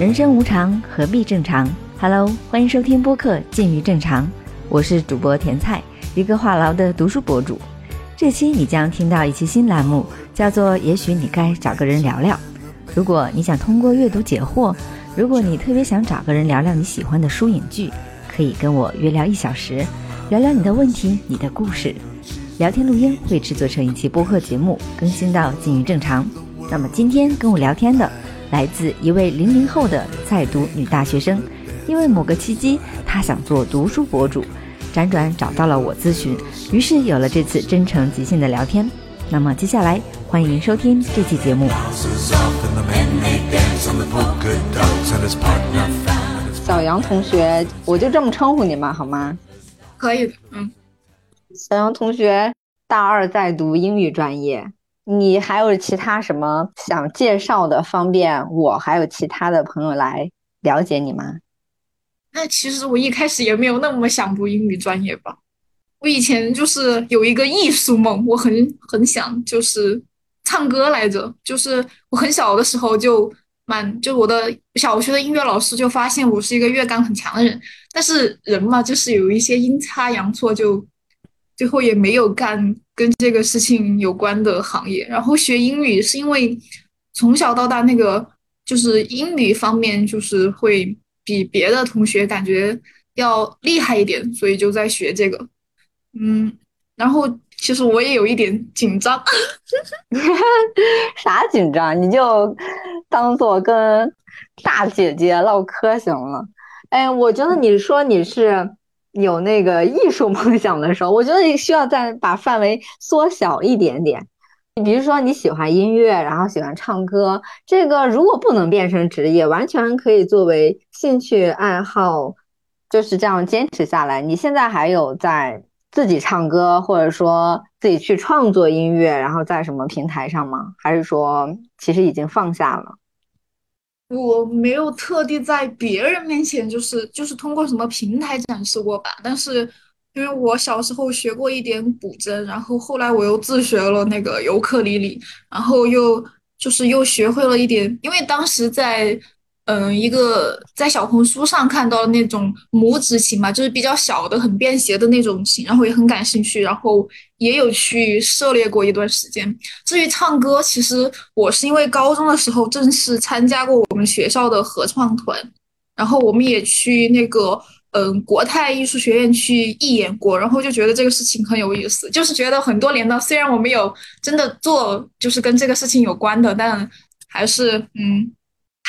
人生无常，何必正常？Hello，欢迎收听播客《近于正常》，我是主播甜菜，一个话痨的读书博主。这期你将听到一期新栏目，叫做“也许你该找个人聊聊”。如果你想通过阅读解惑，如果你特别想找个人聊聊你喜欢的书影剧，可以跟我约聊一小时，聊聊你的问题、你的故事。聊天录音会制作成一期播客节目，更新到《近于正常》。那么今天跟我聊天的，来自一位零零后的在读女大学生，因为某个契机，她想做读书博主，辗转找到了我咨询，于是有了这次真诚即兴的聊天。那么接下来欢迎收听这期节目。小杨同学，我就这么称呼你嘛，好吗？可以的，嗯。小杨同学，大二在读英语专业，你还有其他什么想介绍的，方便我还有其他的朋友来了解你吗？那其实我一开始也没有那么想读英语专业吧。我以前就是有一个艺术梦，我很很想就是唱歌来着。就是我很小的时候就蛮，就我的小学的音乐老师就发现我是一个乐感很强的人，但是人嘛，就是有一些阴差阳错就。最后也没有干跟这个事情有关的行业，然后学英语是因为从小到大那个就是英语方面就是会比别的同学感觉要厉害一点，所以就在学这个。嗯，然后其实我也有一点紧张，啥紧张？你就当做跟大姐姐唠嗑行了。哎，我觉得你说你是。有那个艺术梦想的时候，我觉得你需要再把范围缩小一点点。你比如说你喜欢音乐，然后喜欢唱歌，这个如果不能变成职业，完全可以作为兴趣爱好，就是这样坚持下来。你现在还有在自己唱歌，或者说自己去创作音乐，然后在什么平台上吗？还是说其实已经放下了？我没有特地在别人面前，就是就是通过什么平台展示过吧。但是，因为我小时候学过一点古筝，然后后来我又自学了那个尤克里里，然后又就是又学会了一点，因为当时在。嗯，一个在小红书上看到的那种拇指琴嘛，就是比较小的、很便携的那种琴，然后也很感兴趣，然后也有去涉猎过一段时间。至于唱歌，其实我是因为高中的时候正式参加过我们学校的合唱团，然后我们也去那个嗯国泰艺术学院去义演过，然后就觉得这个事情很有意思，就是觉得很多年了，虽然我没有真的做就是跟这个事情有关的，但还是嗯。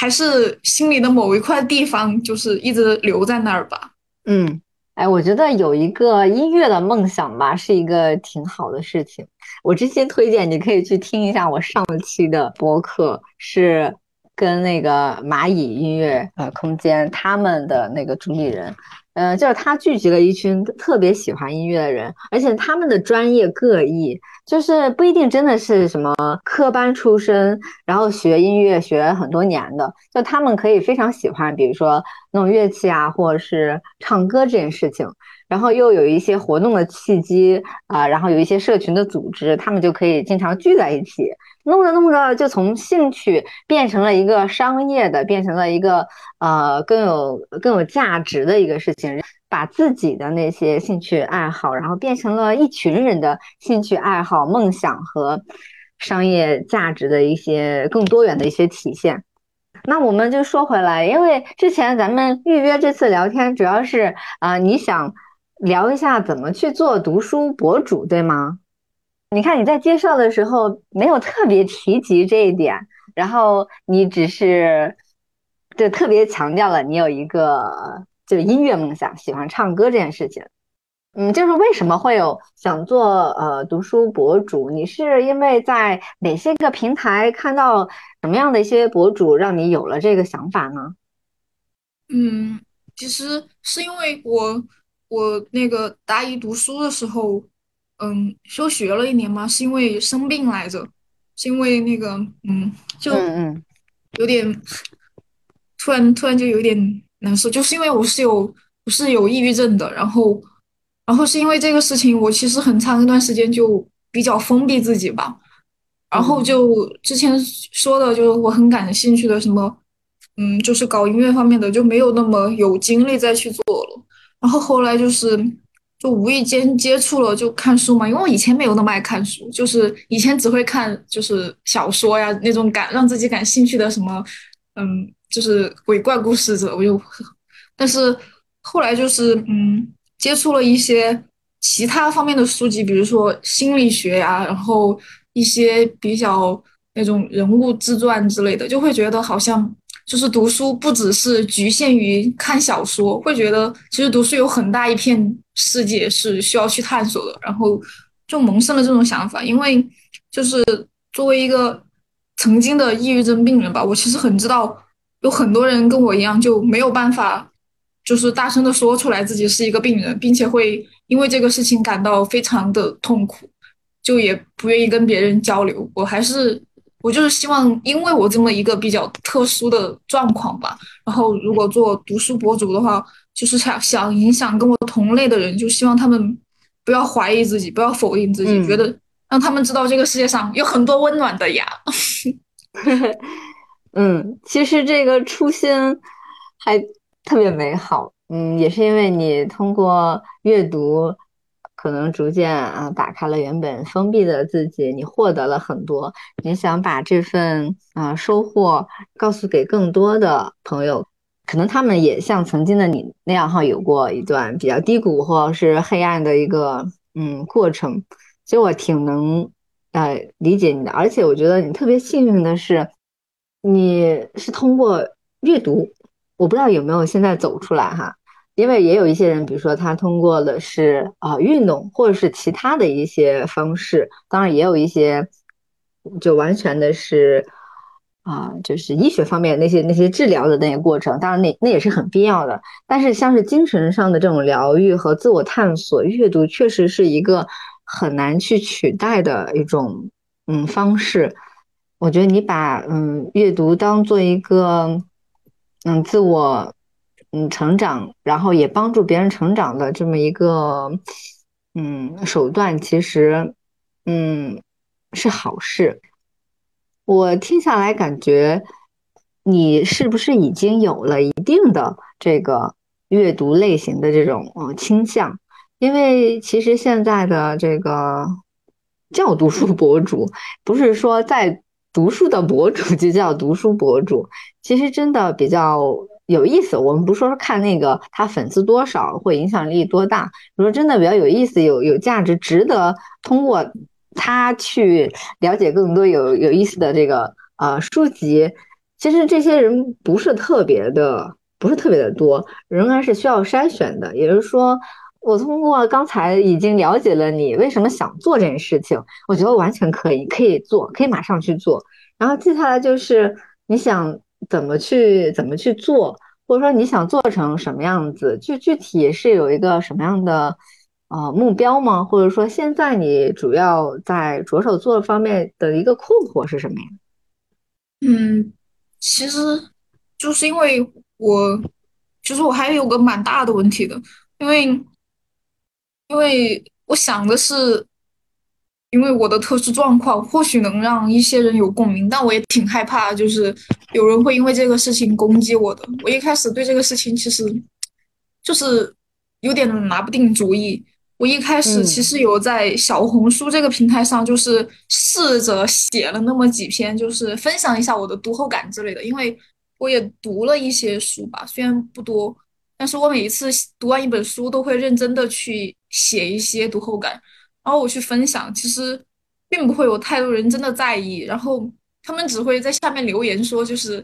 还是心里的某一块地方，就是一直留在那儿吧。嗯，哎，我觉得有一个音乐的梦想吧，是一个挺好的事情。我真心推荐你可以去听一下我上期的播客，是跟那个蚂蚁音乐呃空间他们的那个主理人。嗯，就是他聚集了一群特别喜欢音乐的人，而且他们的专业各异，就是不一定真的是什么科班出身，然后学音乐学很多年的，就他们可以非常喜欢，比如说弄乐器啊，或者是唱歌这件事情，然后又有一些活动的契机啊，然后有一些社群的组织，他们就可以经常聚在一起。弄着弄着，就从兴趣变成了一个商业的，变成了一个呃更有更有价值的一个事情。把自己的那些兴趣爱好，然后变成了一群人的兴趣爱好、梦想和商业价值的一些更多元的一些体现。那我们就说回来，因为之前咱们预约这次聊天，主要是啊，你想聊一下怎么去做读书博主，对吗？你看你在介绍的时候没有特别提及这一点，然后你只是就特别强调了你有一个就是音乐梦想，喜欢唱歌这件事情。嗯，就是为什么会有想做呃读书博主？你是因为在哪些个平台看到什么样的一些博主，让你有了这个想法呢？嗯，其实是因为我我那个大一读书的时候。嗯，休学了一年嘛，是因为生病来着，是因为那个，嗯，就嗯有点突然突然就有点难受，就是因为我是有我是有抑郁症的，然后然后是因为这个事情，我其实很长一段时间就比较封闭自己吧，然后就之前说的，就是我很感兴趣的什么，嗯，就是搞音乐方面的，就没有那么有精力再去做了。然后后来就是就无意间接触了就看书嘛，因为我以前没有那么爱看书，就是以前只会看就是小说呀那种感让自己感兴趣的什么，嗯，就是鬼怪故事者，我就，但是后来就是嗯接触了一些其他方面的书籍，比如说心理学呀，然后一些比较那种人物自传之类的，就会觉得好像。就是读书不只是局限于看小说，会觉得其实读书有很大一片世界是需要去探索的，然后就萌生了这种想法。因为就是作为一个曾经的抑郁症病人吧，我其实很知道有很多人跟我一样就没有办法，就是大声的说出来自己是一个病人，并且会因为这个事情感到非常的痛苦，就也不愿意跟别人交流。我还是。我就是希望，因为我这么一个比较特殊的状况吧，然后如果做读书博主的话，就是想想影响跟我同类的人，就希望他们不要怀疑自己，不要否定自己，觉得让他们知道这个世界上有很多温暖的呀。嗯，其实这个初心还特别美好。嗯，也是因为你通过阅读。可能逐渐啊，打开了原本封闭的自己，你获得了很多，你想把这份啊收获告诉给更多的朋友，可能他们也像曾经的你那样哈，有过一段比较低谷或者是黑暗的一个嗯过程。其实我挺能呃理解你的，而且我觉得你特别幸运的是，你是通过阅读，我不知道有没有现在走出来哈。因为也有一些人，比如说他通过的是啊运动，或者是其他的一些方式，当然也有一些就完全的是啊，就是医学方面那些那些治疗的那些过程，当然那那也是很必要的。但是像是精神上的这种疗愈和自我探索，阅读确实是一个很难去取代的一种嗯方式。我觉得你把嗯阅读当做一个嗯自我。嗯，成长，然后也帮助别人成长的这么一个嗯手段，其实嗯是好事。我听下来感觉，你是不是已经有了一定的这个阅读类型的这种嗯倾向？因为其实现在的这个教读书博主，不是说在读书的博主 就叫读书博主，其实真的比较。有意思，我们不说看那个他粉丝多少或影响力多大，如说真的比较有意思、有有价值、值得通过他去了解更多有有意思的这个呃书籍。其实这些人不是特别的，不是特别的多，仍然是需要筛选的。也就是说，我通过刚才已经了解了你为什么想做这件事情，我觉得完全可以，可以做，可以马上去做。然后接下来就是你想。怎么去怎么去做，或者说你想做成什么样子？具具体是有一个什么样的呃目标吗？或者说现在你主要在着手做方面的一个困惑是什么呀？嗯，其实就是因为我其实我还有个蛮大的问题的，因为因为我想的是。因为我的特殊状况，或许能让一些人有共鸣，但我也挺害怕，就是有人会因为这个事情攻击我的。我一开始对这个事情其实就是有点拿不定主意。我一开始其实有在小红书这个平台上，就是试着写了那么几篇，就是分享一下我的读后感之类的。因为我也读了一些书吧，虽然不多，但是我每一次读完一本书，都会认真的去写一些读后感。然后我去分享，其实并不会有太多人真的在意，然后他们只会在下面留言说，就是，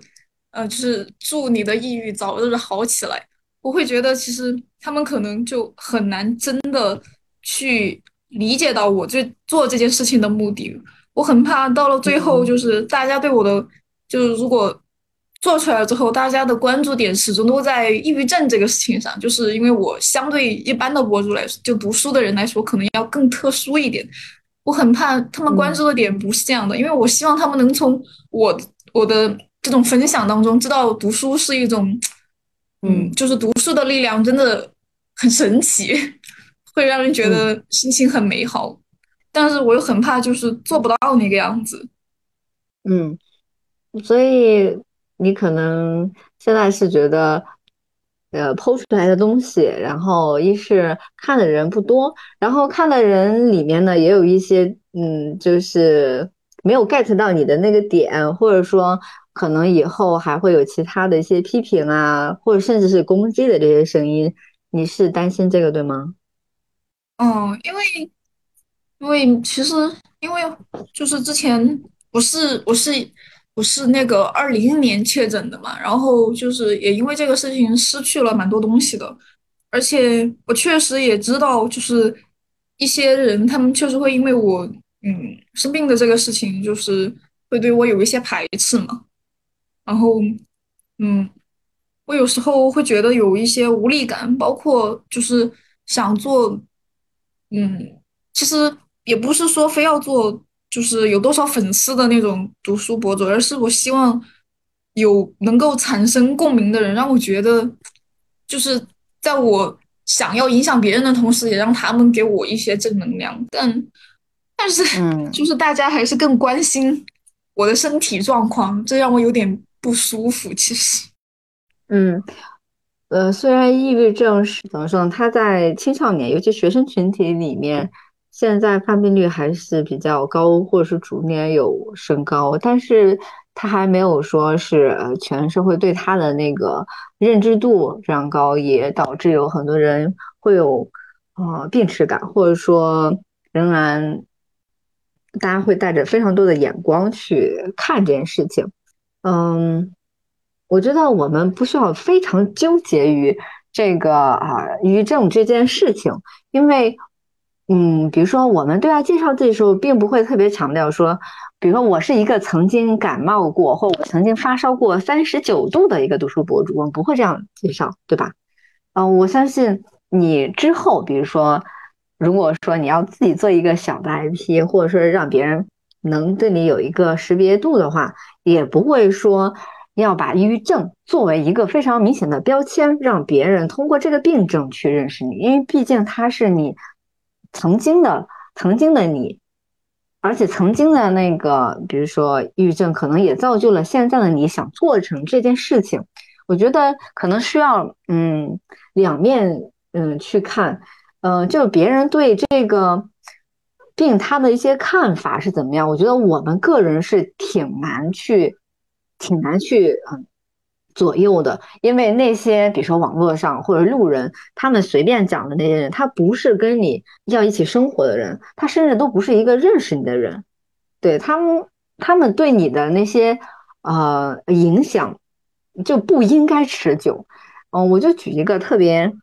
呃，就是祝你的抑郁早日好起来。我会觉得，其实他们可能就很难真的去理解到我这做这件事情的目的。我很怕到了最后，就是大家对我的，就是如果。做出来了之后，大家的关注点始终都在抑郁症这个事情上，就是因为我相对一般的博主来说，就读书的人来说，可能要更特殊一点。我很怕他们关注的点不是这样的，因为我希望他们能从我我的这种分享当中知道，读书是一种，嗯，就是读书的力量真的很神奇，会让人觉得心情很美好。但是我又很怕，就是做不到那个样子。嗯，所以。你可能现在是觉得，呃，剖出来的东西，然后一是看的人不多，然后看的人里面呢，也有一些，嗯，就是没有 get 到你的那个点，或者说可能以后还会有其他的一些批评啊，或者甚至是攻击的这些声音，你是担心这个对吗？嗯，因为因为其实因为就是之前不是我是我是那个二零年确诊的嘛，然后就是也因为这个事情失去了蛮多东西的，而且我确实也知道，就是一些人他们确实会因为我嗯生病的这个事情，就是会对我有一些排斥嘛，然后嗯。我有时候会觉得有一些无力感，包括就是想做，嗯，其实也不是说非要做，就是有多少粉丝的那种读书博主，而是我希望有能够产生共鸣的人，让我觉得，就是在我想要影响别人的同时，也让他们给我一些正能量。但但是，嗯，就是大家还是更关心我的身体状况，这让我有点不舒服。其实。嗯，呃，虽然抑郁症是怎么说呢？它在青少年，尤其学生群体里面，现在发病率还是比较高，或者是逐年有升高，但是它还没有说是全社会对它的那个认知度非常高，也导致有很多人会有呃病耻感，或者说仍然大家会带着非常多的眼光去看这件事情，嗯。我觉得我们不需要非常纠结于这个啊抑郁症这件事情，因为，嗯，比如说我们对外介绍自己的时候，并不会特别强调说，比如说我是一个曾经感冒过或我曾经发烧过三十九度的一个读书博主，我们不会这样介绍，对吧？嗯，我相信你之后，比如说，如果说你要自己做一个小的 IP，或者说让别人能对你有一个识别度的话，也不会说。要把抑郁症作为一个非常明显的标签，让别人通过这个病症去认识你，因为毕竟它是你曾经的、曾经的你，而且曾经的那个，比如说抑郁症，可能也造就了现在的你想做成这件事情。我觉得可能需要嗯两面嗯去看，嗯，就别人对这个病他的一些看法是怎么样，我觉得我们个人是挺难去。挺难去嗯左右的，因为那些比如说网络上或者路人，他们随便讲的那些人，他不是跟你要一起生活的人，他甚至都不是一个认识你的人，对他们，他们对你的那些呃影响就不应该持久。嗯，我就举一个特别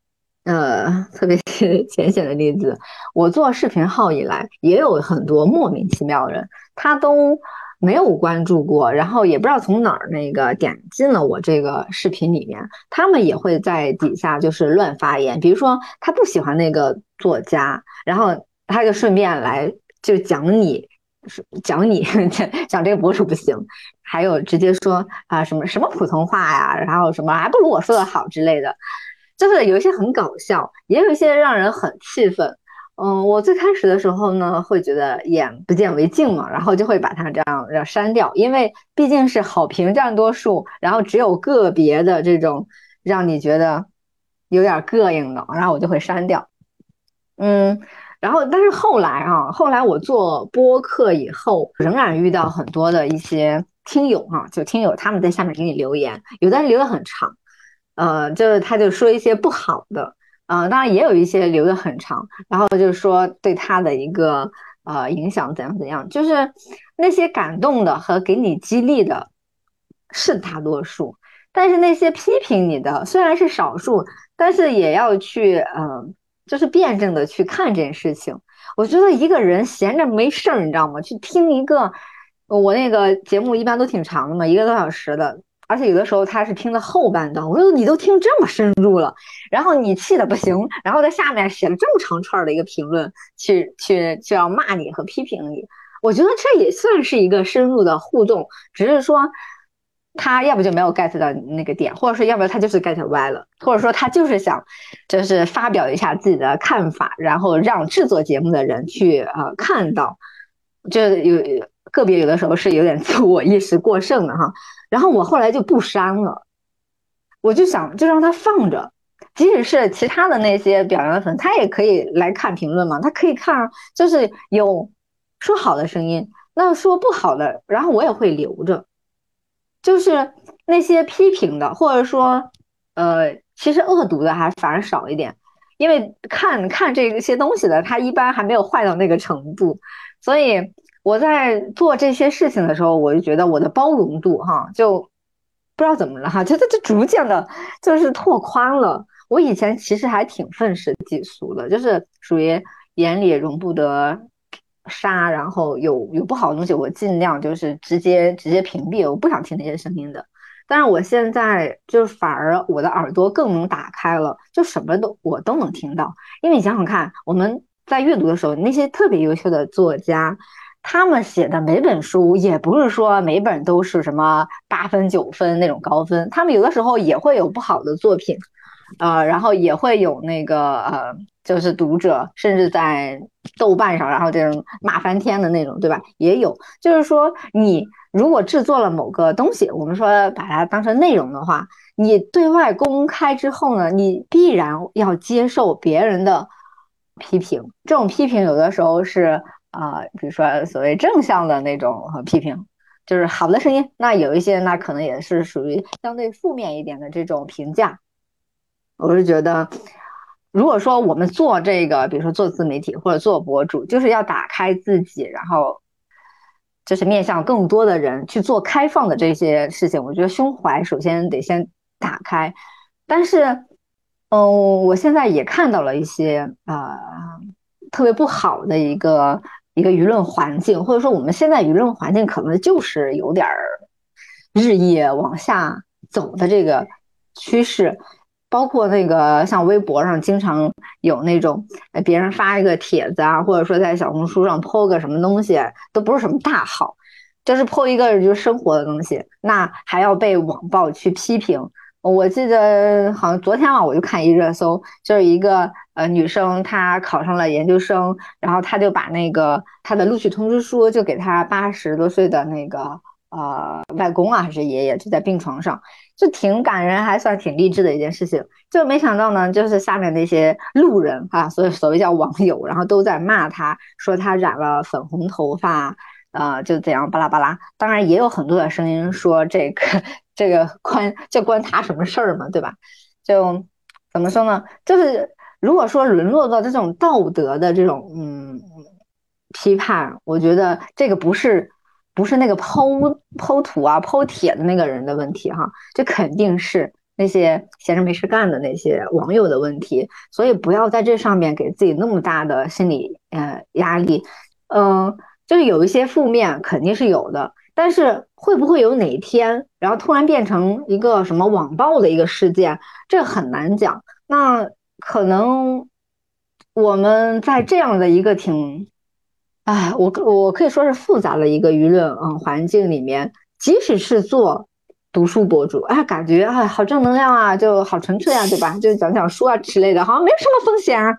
呃特别 浅显的例子，我做视频号以来，也有很多莫名其妙的人，他都。没有关注过，然后也不知道从哪儿那个点进了我这个视频里面，他们也会在底下就是乱发言，比如说他不喜欢那个作家，然后他就顺便来就讲你，讲你 讲这个博主不行，还有直接说啊什么什么普通话呀，然后什么还不如我说的好之类的，就是有一些很搞笑，也有一些让人很气愤。嗯，我最开始的时候呢，会觉得眼不见为净嘛，然后就会把它这样要删掉，因为毕竟是好评占多数，然后只有个别的这种让你觉得有点膈应的，然后我就会删掉。嗯，然后但是后来啊，后来我做播客以后，仍然遇到很多的一些听友哈，就听友他们在下面给你留言，有的人留的很长，呃，就是他就说一些不好的。啊，当然也有一些留的很长，然后就是说对他的一个呃影响怎样怎样，就是那些感动的和给你激励的是大多数，但是那些批评你的虽然是少数，但是也要去嗯，就是辩证的去看这件事情。我觉得一个人闲着没事儿，你知道吗？去听一个我那个节目一般都挺长的嘛，一个多小时的。而且有的时候他是听了后半段，我说你都听这么深入了，然后你气的不行，然后在下面写了这么长串的一个评论，去去就要骂你和批评你，我觉得这也算是一个深入的互动，只是说他要不就没有 get 到那个点，或者说要不然他就是 get 歪了，或者说他就是想就是发表一下自己的看法，然后让制作节目的人去呃看到，就有个别有的时候是有点自我意识过剩的哈。然后我后来就不删了，我就想就让它放着，即使是其他的那些表扬的粉，他也可以来看评论嘛，他可以看，就是有说好的声音，那说不好的，然后我也会留着，就是那些批评的，或者说呃，其实恶毒的还反而少一点，因为看看这些东西的，他一般还没有坏到那个程度，所以我在做这些事情的时候，我就觉得我的包容度哈就。不知道怎么了哈，就它就逐渐的，就是拓宽了。我以前其实还挺愤世嫉俗的，就是属于眼里容不得沙，然后有有不好的东西，我尽量就是直接直接屏蔽，我不想听那些声音的。但是我现在就反而我的耳朵更能打开了，就什么都我都能听到。因为你想想看，我们在阅读的时候，那些特别优秀的作家。他们写的每本书也不是说每本都是什么八分九分那种高分，他们有的时候也会有不好的作品，呃，然后也会有那个呃，就是读者甚至在豆瓣上，然后这种骂翻天的那种，对吧？也有，就是说你如果制作了某个东西，我们说把它当成内容的话，你对外公开之后呢，你必然要接受别人的批评，这种批评有的时候是。啊，比如说所谓正向的那种批评，就是好的声音。那有一些，那可能也是属于相对负面一点的这种评价。我是觉得，如果说我们做这个，比如说做自媒体或者做博主，就是要打开自己，然后就是面向更多的人去做开放的这些事情。我觉得胸怀首先得先打开。但是，嗯，我现在也看到了一些啊，特别不好的一个。一个舆论环境，或者说我们现在舆论环境可能就是有点儿日益往下走的这个趋势，包括那个像微博上经常有那种，别人发一个帖子啊，或者说在小红书上 po 个什么东西，都不是什么大号，就是 po 一个就是生活的东西，那还要被网暴去批评。我记得好像昨天啊，我就看一热搜，就是一个呃女生，她考上了研究生，然后她就把那个她的录取通知书就给她八十多岁的那个呃外公啊还是爷爷，就在病床上，就挺感人，还算挺励志的一件事情。就没想到呢，就是下面那些路人啊，所以所谓叫网友，然后都在骂他，说他染了粉红头发，呃，就怎样巴拉巴拉。当然也有很多的声音说这个。这个关这关他什么事儿嘛，对吧？就怎么说呢？就是如果说沦落到这种道德的这种嗯批判，我觉得这个不是不是那个剖剖土啊、剖铁的那个人的问题哈，这肯定是那些闲着没事干的那些网友的问题。所以不要在这上面给自己那么大的心理呃压力。嗯，就是有一些负面肯定是有的。但是会不会有哪一天，然后突然变成一个什么网暴的一个事件，这很难讲。那可能我们在这样的一个挺，哎，我我可以说是复杂的一个舆论嗯环境里面，即使是做读书博主，哎，感觉哎好正能量啊，就好纯粹啊，对吧？就讲讲书啊之类的，好像没有什么风险啊。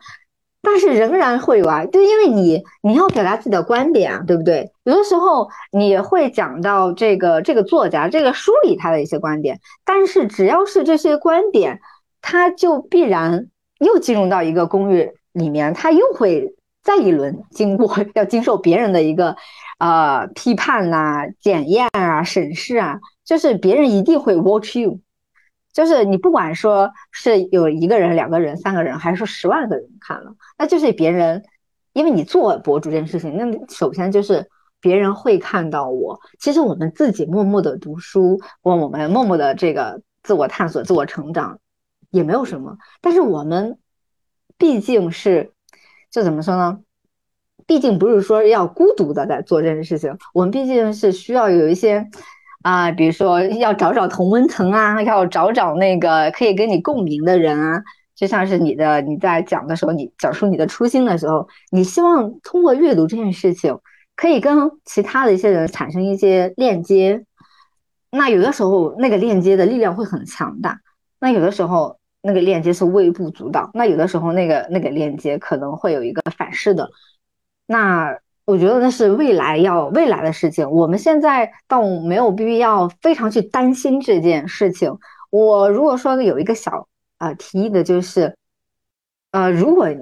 但是仍然会有啊，就因为你你要表达自己的观点啊，对不对？有的时候你会讲到这个这个作家这个梳理他的一些观点，但是只要是这些观点，他就必然又进入到一个公寓里面，他又会再一轮经过要经受别人的一个呃批判呐、检验啊、审视啊，就是别人一定会 watch you。就是你不管说是有一个人、两个人、三个人，还是说十万个人看了，那就是别人，因为你做博主这件事情，那首先就是别人会看到我。其实我们自己默默的读书，我我们默默的这个自我探索、自我成长，也没有什么。但是我们毕竟是，就怎么说呢？毕竟不是说要孤独的在做这件事情，我们毕竟是需要有一些。啊，比如说要找找同温层啊，要找找那个可以跟你共鸣的人啊，就像是你的你在讲的时候，你讲述你的初心的时候，你希望通过阅读这件事情，可以跟其他的一些人产生一些链接。那有的时候那个链接的力量会很强大，那有的时候那个链接是微不足道，那有的时候那个那个链接可能会有一个反噬的。那。我觉得那是未来要未来的事情，我们现在倒没有必要非常去担心这件事情。我如果说有一个小啊提议的，就是呃，如果你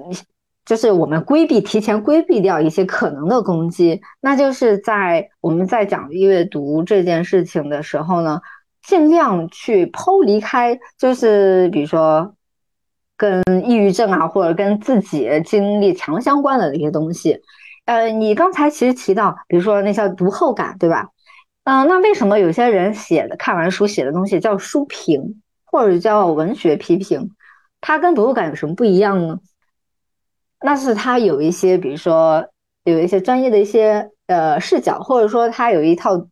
就是我们规避提前规避掉一些可能的攻击，那就是在我们在讲阅读这件事情的时候呢，尽量去抛离开，就是比如说跟抑郁症啊，或者跟自己经历强相关的那些东西。呃，你刚才其实提到，比如说那叫读后感，对吧？嗯，那为什么有些人写的看完书写的东西叫书评，或者叫文学批评，它跟读后感有什么不一样呢？那是他有一些，比如说有一些专业的一些呃视角，或者说他有一套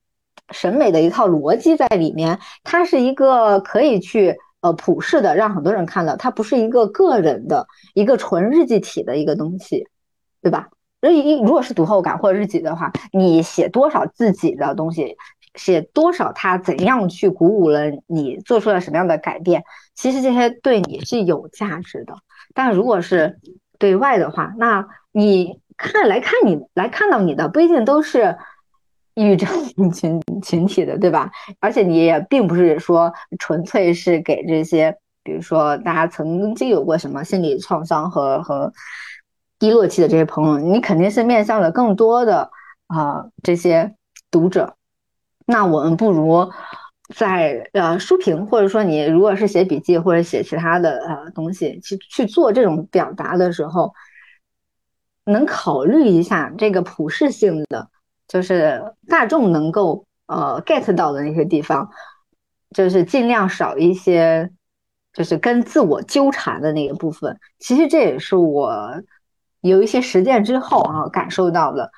审美的一套逻辑在里面，它是一个可以去呃普世的，让很多人看到，它不是一个个人的一个纯日记体的一个东西，对吧？日一如果是读后感或者日记的话，你写多少自己的东西，写多少他怎样去鼓舞了你，做出了什么样的改变，其实这些对你是有价值的。但如果是对外的话，那你看来看你来看到你的不一定都是抑郁症 群群体的，对吧？而且你也并不是说纯粹是给这些，比如说大家曾经有过什么心理创伤和和低落期的这些朋友，你肯定是面向了更多的啊这些读者。那我们不如在呃书评，或者说你如果是写笔记或者写其他的呃东西去去做这种表达的时候，能考虑一下这个普适性的，就是大众能够呃 get 到的那些地方，就是尽量少一些，就是跟自我纠缠的那个部分。其实这也是我有一些实践之后啊感受到的。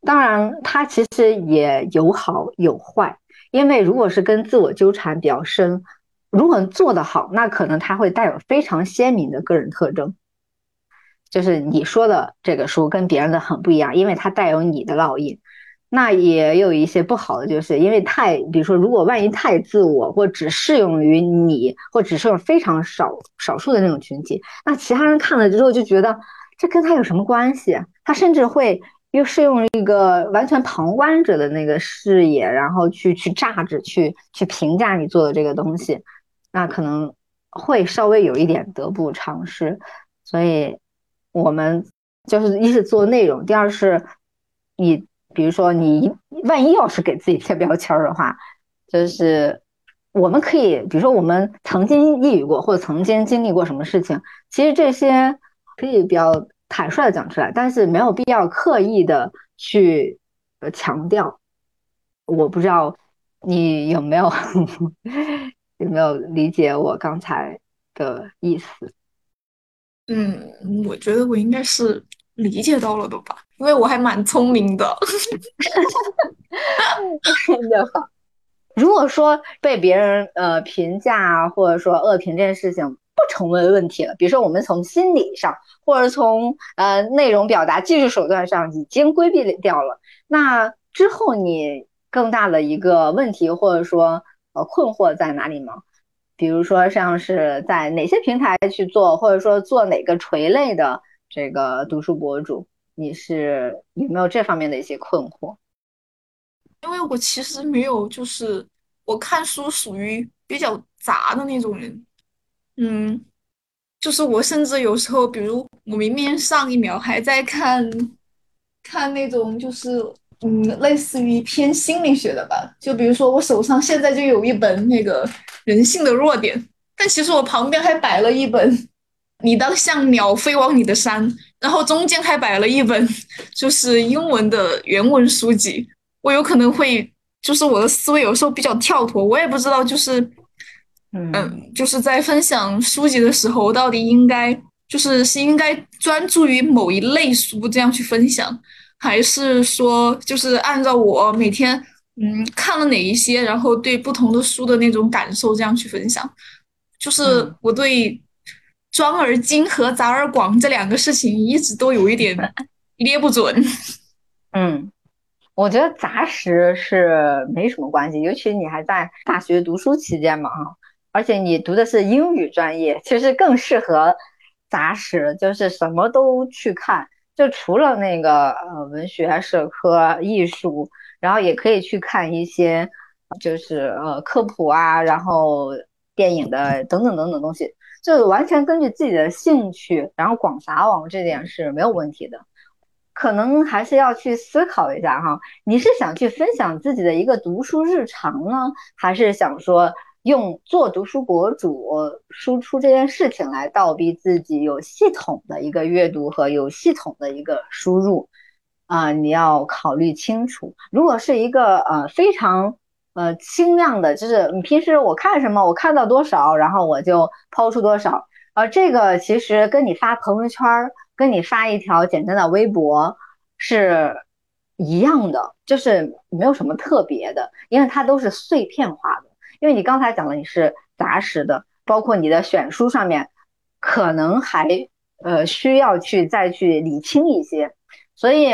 当然，它其实也有好有坏，因为如果是跟自我纠缠比较深，如果做得好，那可能它会带有非常鲜明的个人特征。就是你说的这个书跟别人的很不一样，因为它带有你的烙印。那也有一些不好的，就是因为太，比如说，如果万一太自我，或只适用于你，或只适用非常少少数的那种群体，那其他人看了之后就觉得这跟他有什么关系？他甚至会。又适用一个完全旁观者的那个视野，然后去去榨着去去评价你做的这个东西，那可能会稍微有一点得不偿失。所以，我们就是一是做内容，第二是，你比如说你万一要是给自己贴标签的话，就是我们可以，比如说我们曾经抑郁过，或者曾经经历过什么事情，其实这些可以比较。坦率的讲出来，但是没有必要刻意的去呃强调。我不知道你有没有 有没有理解我刚才的意思？嗯，我觉得我应该是理解到了的吧，因为我还蛮聪明的。如果说被别人呃评价或者说恶评这件事情。不成为问题了。比如说，我们从心理上，或者从呃内容表达技术手段上已经规避掉了。那之后你更大的一个问题，或者说呃困惑在哪里吗？比如说像是在哪些平台去做，或者说做哪个垂类的这个读书博主，你是有没有这方面的一些困惑？因为我其实没有，就是我看书属于比较杂的那种人。嗯，就是我甚至有时候，比如我明明上一秒还在看，看那种就是嗯，类似于偏心理学的吧。就比如说我手上现在就有一本那个人性的弱点，但其实我旁边还摆了一本，你当像鸟飞往你的山，然后中间还摆了一本就是英文的原文书籍。我有可能会就是我的思维有时候比较跳脱，我也不知道就是。嗯，就是在分享书籍的时候，到底应该就是是应该专注于某一类书这样去分享，还是说就是按照我每天嗯看了哪一些，然后对不同的书的那种感受这样去分享？就是我对专而精和杂而广这两个事情一直都有一点 捏不准。嗯，我觉得杂食是没什么关系，尤其你还在大学读书期间嘛，哈。而且你读的是英语专业，其实更适合杂食，就是什么都去看，就除了那个呃文学、社科、艺术，然后也可以去看一些，就是呃科普啊，然后电影的等等等等东西，就完全根据自己的兴趣，然后广撒网，这点是没有问题的。可能还是要去思考一下哈，你是想去分享自己的一个读书日常呢，还是想说用做读书博主输出这件事情来倒逼自己有系统的一个阅读和有系统的一个输入啊？你要考虑清楚。如果是一个呃非常呃轻量的，就是你平时我看什么，我看到多少，然后我就抛出多少，而这个其实跟你发朋友圈儿。跟你发一条简单的微博是一样的，就是没有什么特别的，因为它都是碎片化的。因为你刚才讲的你是杂食的，包括你的选书上面可能还呃需要去再去理清一些，所以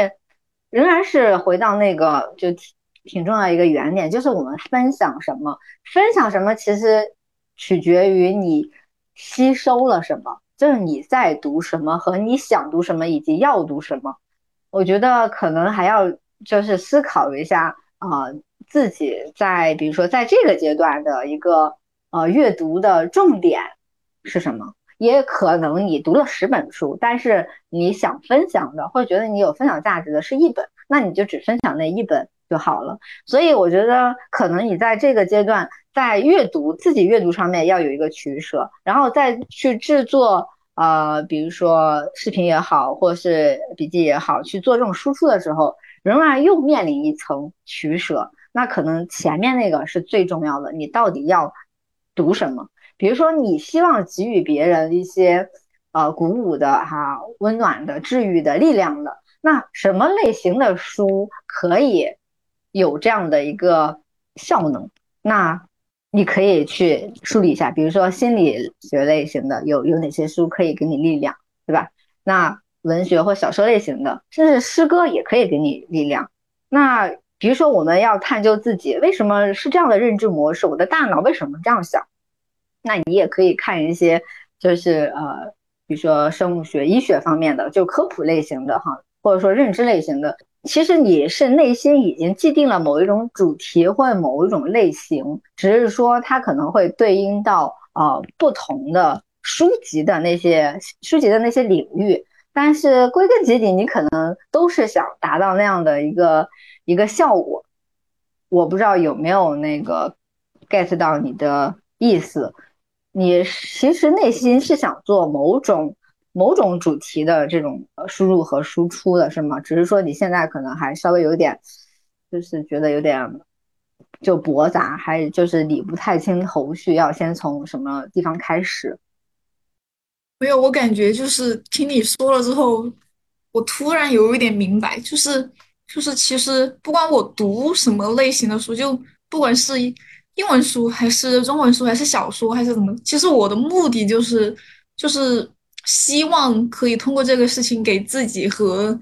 仍然是回到那个就挺挺重要一个原点，就是我们分享什么，分享什么其实取决于你吸收了什么。就是你在读什么和你想读什么以及要读什么，我觉得可能还要就是思考一下啊，自己在比如说在这个阶段的一个呃阅读的重点是什么？也可能你读了十本书，但是你想分享的或者觉得你有分享价值的是一本，那你就只分享那一本就好了。所以我觉得可能你在这个阶段。在阅读自己阅读上面要有一个取舍，然后再去制作呃，比如说视频也好，或是笔记也好，去做这种输出的时候，仍然又面临一层取舍。那可能前面那个是最重要的，你到底要读什么？比如说你希望给予别人一些呃鼓舞的哈、温暖的、治愈的力量的，那什么类型的书可以有这样的一个效能？那你可以去梳理一下，比如说心理学类型的有有哪些书可以给你力量，对吧？那文学或小说类型的，甚至诗歌也可以给你力量。那比如说我们要探究自己为什么是这样的认知模式，我的大脑为什么这样想？那你也可以看一些，就是呃，比如说生物学、医学方面的，就科普类型的哈，或者说认知类型的。其实你是内心已经既定了某一种主题或某一种类型，只是说它可能会对应到呃不同的书籍的那些书籍的那些领域，但是归根结底你可能都是想达到那样的一个一个效果。我不知道有没有那个 get 到你的意思，你其实内心是想做某种。某种主题的这种输入和输出的是吗？只是说你现在可能还稍微有点，就是觉得有点就驳杂，还就是理不太清头绪，要先从什么地方开始？没有，我感觉就是听你说了之后，我突然有一点明白，就是就是其实不管我读什么类型的书，就不管是英文书还是中文书还是小说还是怎么，其实我的目的就是就是。希望可以通过这个事情给自己和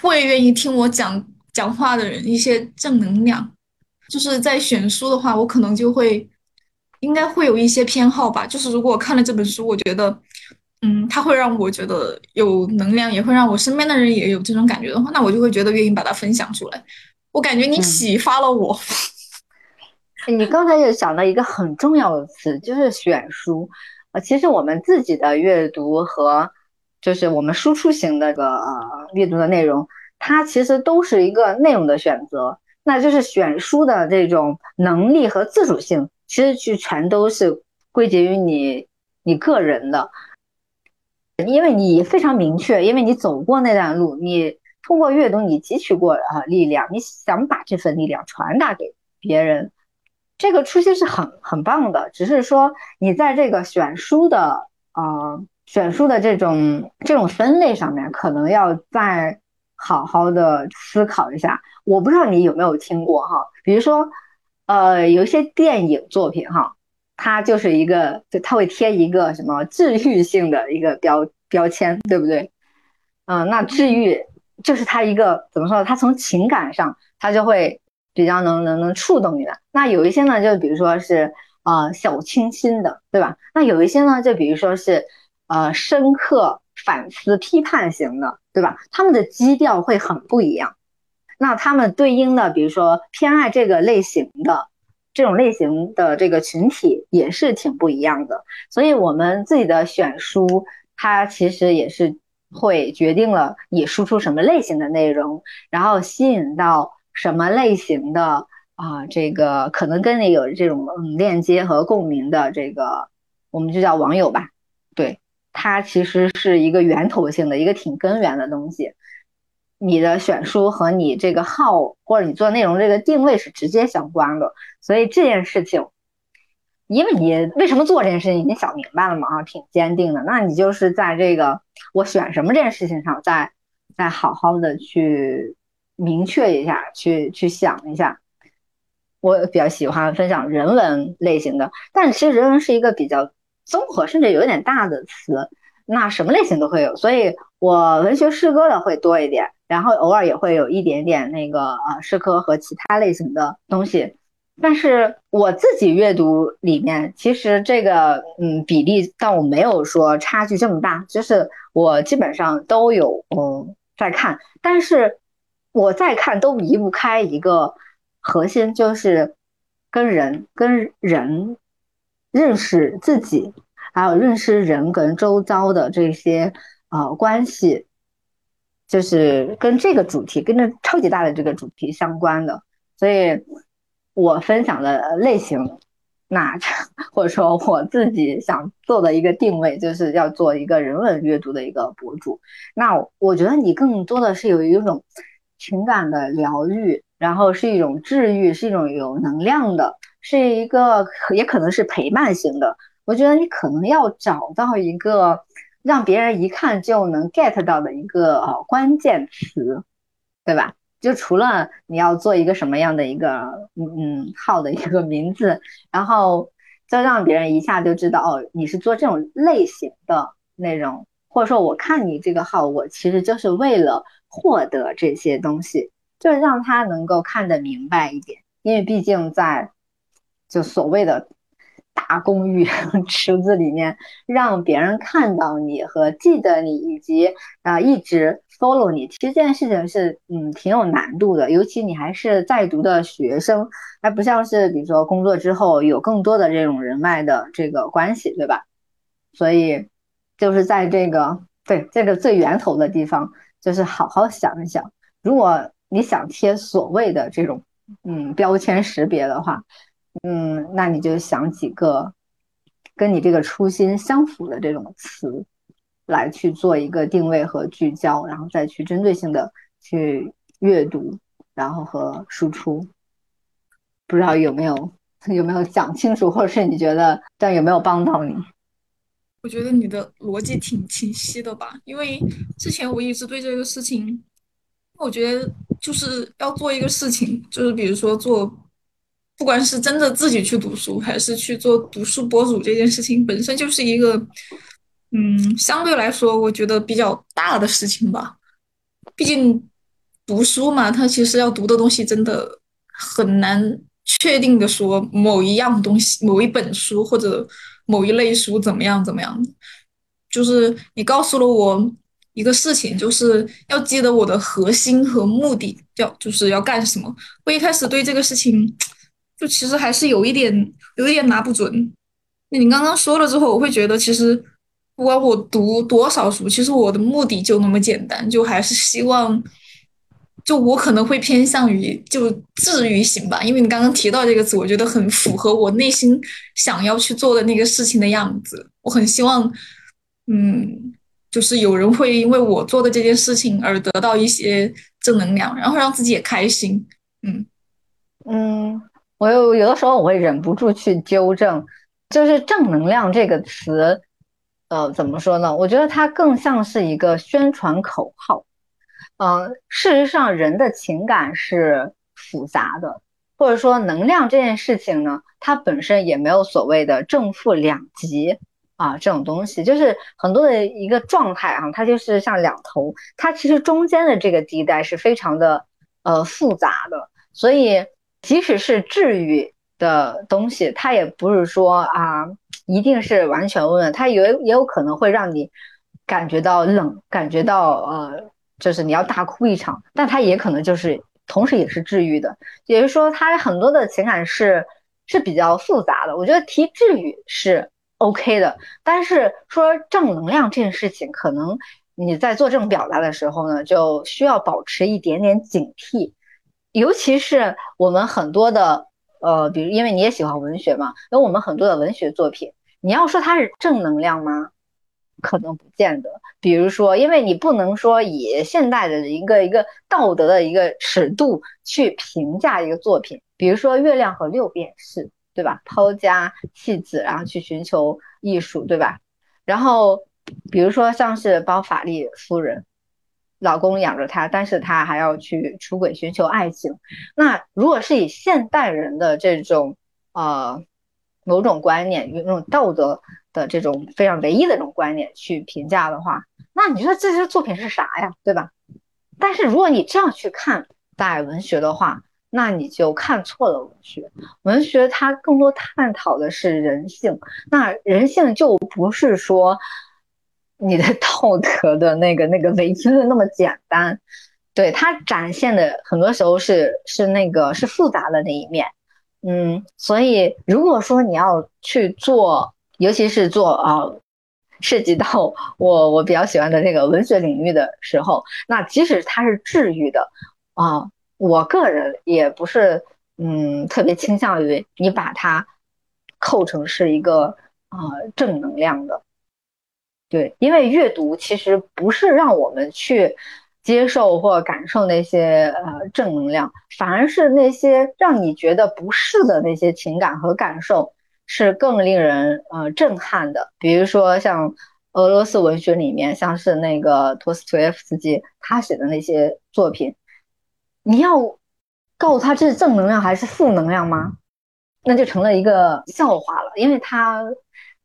会愿意听我讲讲话的人一些正能量。就是在选书的话，我可能就会应该会有一些偏好吧。就是如果我看了这本书，我觉得，嗯，它会让我觉得有能量，也会让我身边的人也有这种感觉的话，那我就会觉得愿意把它分享出来。我感觉你启发了我。你刚才也讲了一个很重要的词，就是选书。呃，其实我们自己的阅读和就是我们输出型的个呃阅读的内容，它其实都是一个内容的选择。那就是选书的这种能力和自主性，其实就全都是归结于你你个人的，因为你非常明确，因为你走过那段路，你通过阅读你汲取过啊力量，你想把这份力量传达给别人。这个初心是很很棒的，只是说你在这个选书的啊选书的这种这种分类上面，可能要再好好的思考一下。我不知道你有没有听过哈，比如说呃有一些电影作品哈，它就是一个就它会贴一个什么治愈性的一个标标签，对不对？嗯，那治愈就是它一个怎么说？它从情感上它就会。比较能能能触动你的，那有一些呢，就比如说是呃小清新的，对吧？那有一些呢，就比如说是呃深刻反思批判型的，对吧？他们的基调会很不一样。那他们对应的，比如说偏爱这个类型的这种类型的这个群体也是挺不一样的。所以我们自己的选书，它其实也是会决定了你输出什么类型的内容，然后吸引到什么类型的啊，这个可能跟你有这种嗯链接和共鸣的这个，我们就叫网友吧。对，它其实是一个源头性的一个挺根源的东西。你的选书和你这个号或者你做内容这个定位是直接相关的，所以这件事情，因为你为什么做这件事情，你想明白了嘛？啊，挺坚定的。那你就是在这个我选什么这件事情上，再再好好的去明确一下，去去想一下。我比较喜欢分享人文类型的，但其实人文是一个比较综合，甚至有点大的词，那什么类型都会有，所以我文学诗歌的会多一点。然后偶尔也会有一点点那个呃诗歌和其他类型的东西，但是我自己阅读里面其实这个嗯比例倒没有说差距这么大，就是我基本上都有嗯在看，但是我在看都离不开一个核心，就是跟人跟人认识自己，还有认识人跟周遭的这些呃关系。就是跟这个主题，跟着超级大的这个主题相关的，所以我分享的类型，那 或者说我自己想做的一个定位，就是要做一个人文阅读的一个博主。那我觉得你更多的是有一种情感的疗愈，然后是一种治愈，是一种有能量的，是一个也可能是陪伴型的。我觉得你可能要找到一个。让别人一看就能 get 到的一个关键词，对吧？就除了你要做一个什么样的一个嗯嗯号的一个名字，然后就让别人一下就知道哦，你是做这种类型的内容，或者说我看你这个号，我其实就是为了获得这些东西，就是让他能够看得明白一点，因为毕竟在就所谓的。大公寓 池子里面，让别人看到你和记得你，以及啊一直 follow 你，其实这件事情是嗯挺有难度的，尤其你还是在读的学生，还不像是比如说工作之后有更多的这种人脉的这个关系，对吧？所以就是在这个对这个最源头的地方，就是好好想一想，如果你想贴所谓的这种嗯标签识别的话。嗯，那你就想几个跟你这个初心相符的这种词，来去做一个定位和聚焦，然后再去针对性的去阅读，然后和输出。不知道有没有 有没有讲清楚，或者是你觉得这样有没有帮到你？我觉得你的逻辑挺清晰的吧，因为之前我一直对这个事情，我觉得就是要做一个事情，就是比如说做。不管是真的自己去读书，还是去做读书博主，这件事情本身就是一个，嗯，相对来说我觉得比较大的事情吧。毕竟读书嘛，它其实要读的东西真的很难确定的说某一样东西、某一本书或者某一类书怎么样怎么样。就是你告诉了我一个事情，就是要记得我的核心和目的，要就是要干什么。我一开始对这个事情。就其实还是有一点，有一点拿不准。那你刚刚说了之后，我会觉得其实不管我读多少书，其实我的目的就那么简单，就还是希望，就我可能会偏向于就治愈型吧。因为你刚刚提到这个词，我觉得很符合我内心想要去做的那个事情的样子。我很希望，嗯，就是有人会因为我做的这件事情而得到一些正能量，然后让自己也开心。嗯嗯。我有有的时候我会忍不住去纠正，就是正能量这个词，呃，怎么说呢？我觉得它更像是一个宣传口号。嗯，事实上，人的情感是复杂的，或者说能量这件事情呢，它本身也没有所谓的正负两极啊这种东西，就是很多的一个状态啊，它就是像两头，它其实中间的这个地带是非常的呃复杂的，所以。即使是治愈的东西，它也不是说啊，一定是完全温暖，它也也有可能会让你感觉到冷，感觉到呃，就是你要大哭一场，但它也可能就是同时也是治愈的。也就是说，它很多的情感是是比较复杂的。我觉得提治愈是 OK 的，但是说正能量这件事情，可能你在做这种表达的时候呢，就需要保持一点点警惕，尤其是我们很多的呃，比如因为你也喜欢文学嘛，有我们很多的文学作品，你要说它是正能量吗？可能不见得。比如说，因为你不能说以现代的一个一个道德的一个尺度去评价一个作品。比如说《月亮和六便士》，对吧？抛家弃子，然后去寻求艺术，对吧？然后，比如说像是包法利夫人，老公养着她，但是她还要去出轨寻求爱情。那如果是以现代人的这种呃某种观念，有那种道德。的这种非常唯一的这种观念去评价的话，那你觉得这些作品是啥呀？对吧？但是如果你这样去看待文学的话，那你就看错了文学。文学它更多探讨的是人性，那人性就不是说你的 道德的那个那个唯一的那么简单。对它展现的很多时候是是那个是复杂的那一面。嗯，所以如果说你要去做。尤其是做啊，涉及到我我比较喜欢的这个文学领域的时候，那即使它是治愈的啊，我个人也不是嗯特别倾向于你把它扣成是一个啊正能量的，对，因为阅读其实不是让我们去接受或感受那些呃正能量，反而是那些让你觉得不适的那些情感和感受。是更令人呃震撼的，比如说像俄罗斯文学里面，像是那个托斯托耶夫斯基他写的那些作品，你要告诉他这是正能量还是负能量吗？那就成了一个笑话了，因为他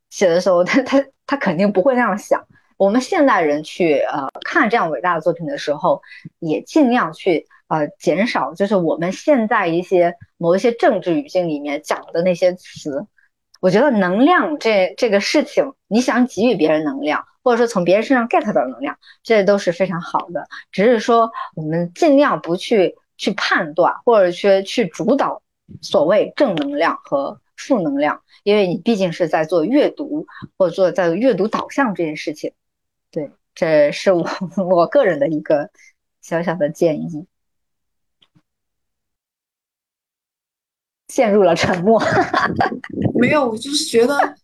写的时候，他他他肯定不会那样想。我们现代人去呃看这样伟大的作品的时候，也尽量去呃减少，就是我们现在一些某一些政治语境里面讲的那些词。我觉得能量这这个事情，你想给予别人能量，或者说从别人身上 get 到能量，这都是非常好的。只是说我们尽量不去去判断，或者去去主导所谓正能量和负能量，因为你毕竟是在做阅读，或者做在阅读导向这件事情。对，这是我 我个人的一个小小的建议。陷入了沉默。没有，我就是觉得，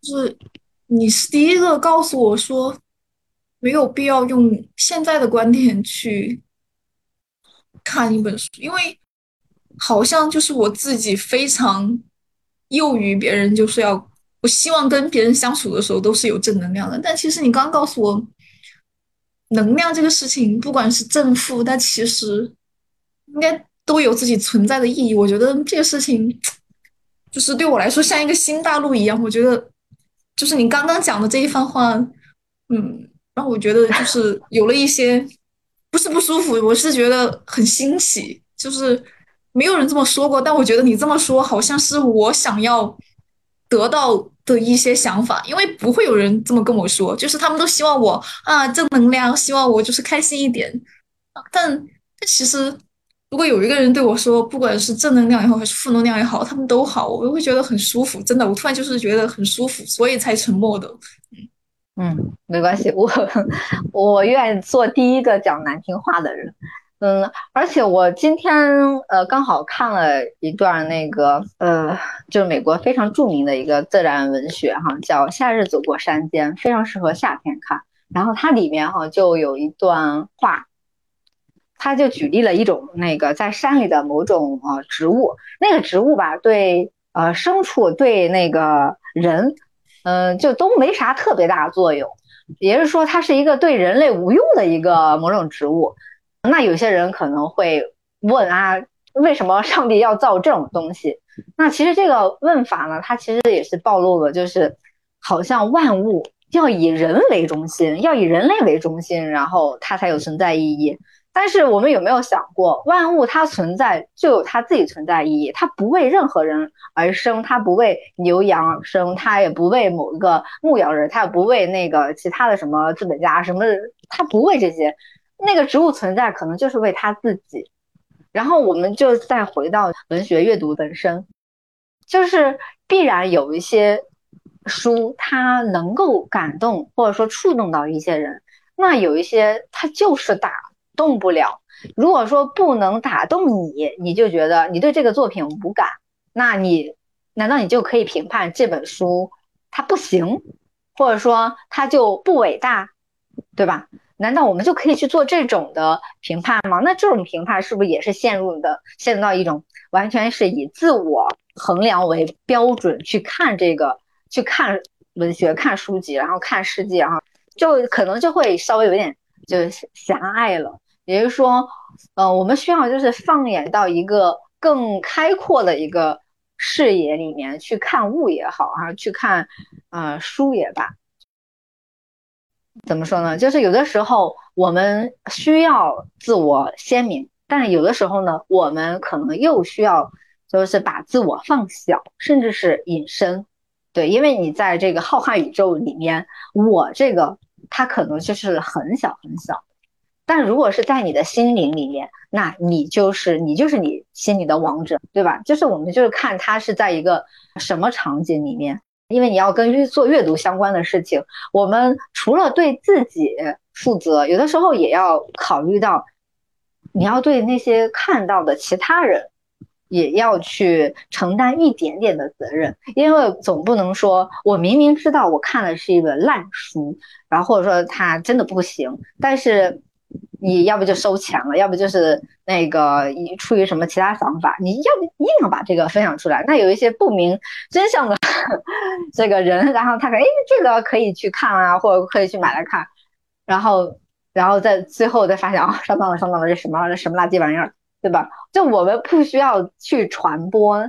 就是你是第一个告诉我说，没有必要用现在的观点去看一本书，因为好像就是我自己非常囿于别人，就是要我希望跟别人相处的时候都是有正能量的。但其实你刚告诉我，能量这个事情，不管是正负，但其实应该。都有自己存在的意义，我觉得这个事情就是对我来说像一个新大陆一样。我觉得就是你刚刚讲的这一番话，嗯，让我觉得就是有了一些不是不舒服，我是觉得很新奇，就是没有人这么说过。但我觉得你这么说，好像是我想要得到的一些想法，因为不会有人这么跟我说，就是他们都希望我啊正能量，希望我就是开心一点，但但其实。如果有一个人对我说，不管是正能量也好，还是负能量也好，他们都好，我会觉得很舒服。真的，我突然就是觉得很舒服，所以才沉默的。嗯，没关系，我 我愿做第一个讲难听话的人。嗯，而且我今天呃刚好看了一段那个呃，就是美国非常著名的一个自然文学哈，叫《夏日走过山间》，非常适合夏天看。然后它里面哈就有一段话。他就举例了一种那个在山里的某种呃植物，那个植物吧，对呃牲畜对那个人，嗯，就都没啥特别大作用，也就是说，它是一个对人类无用的一个某种植物。那有些人可能会问啊，为什么上帝要造这种东西？那其实这个问法呢，它其实也是暴露了，就是好像万物要以人为中心，要以人类为中心，然后它才有存在意义。但是我们有没有想过，万物它存在就有它自己存在意义，它不为任何人而生，它不为牛羊而生，它也不为某一个牧羊人，它也不为那个其他的什么资本家什么，它不为这些。那个植物存在可能就是为它自己。然后我们就再回到文学阅读本身，就是必然有一些书它能够感动或者说触动到一些人，那有一些它就是打动不了。如果说不能打动你，你就觉得你对这个作品无感，那你难道你就可以评判这本书它不行，或者说它就不伟大，对吧？难道我们就可以去做这种的评判吗？那这种评判是不是也是陷入的，陷入到一种完全是以自我衡量为标准去看这个，去看文学、看书籍，然后看世界，然后就可能就会稍微有点就狭隘了。也就是说，呃，我们需要就是放眼到一个更开阔的一个视野里面去看物也好啊，去看呃书也罢。怎么说呢？就是有的时候我们需要自我鲜明，但有的时候呢，我们可能又需要就是把自我放小，甚至是隐身。对，因为你在这个浩瀚宇宙里面，我这个它可能就是很小很小，但如果是在你的心灵里面，那你就是你就是你心里的王者，对吧？就是我们就是看它是在一个什么场景里面。因为你要跟做阅读相关的事情，我们除了对自己负责，有的时候也要考虑到，你要对那些看到的其他人，也要去承担一点点的责任。因为总不能说我明明知道我看的是一本烂书，然后或者说它真的不行，但是。你要不就收钱了，要不就是那个出于什么其他想法，你要不硬要把这个分享出来。那有一些不明真相的 这个人，然后他说：“哎，这个可以去看啊，或者可以去买来看。”然后，然后在最后再发现啊，上当了，上当了，这什么什么垃圾玩意儿，对吧？就我们不需要去传播，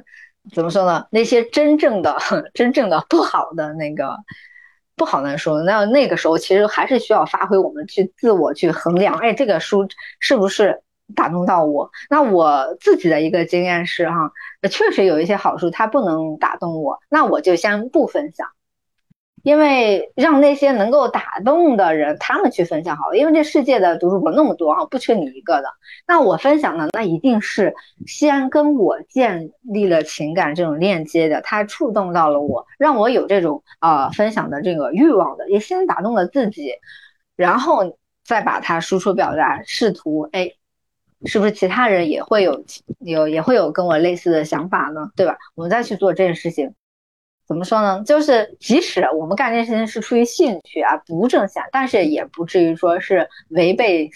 怎么说呢？那些真正的、真正的不好的那个。不好难说，那那个时候其实还是需要发挥我们去自我去衡量，哎，这个书是不是打动到我？那我自己的一个经验是哈，确实有一些好书它不能打动我，那我就先不分享。因为让那些能够打动的人，他们去分享好了。因为这世界的读书博那么多啊，不缺你一个的。那我分享的，那一定是先跟我建立了情感这种链接的，他触动到了我，让我有这种呃分享的这个欲望的，也先打动了自己，然后再把它输出表达，试图哎，是不是其他人也会有有也会有跟我类似的想法呢？对吧？我们再去做这件事情。怎么说呢？就是即使我们干这件事情是出于兴趣啊，不挣钱，但是也不至于说是违背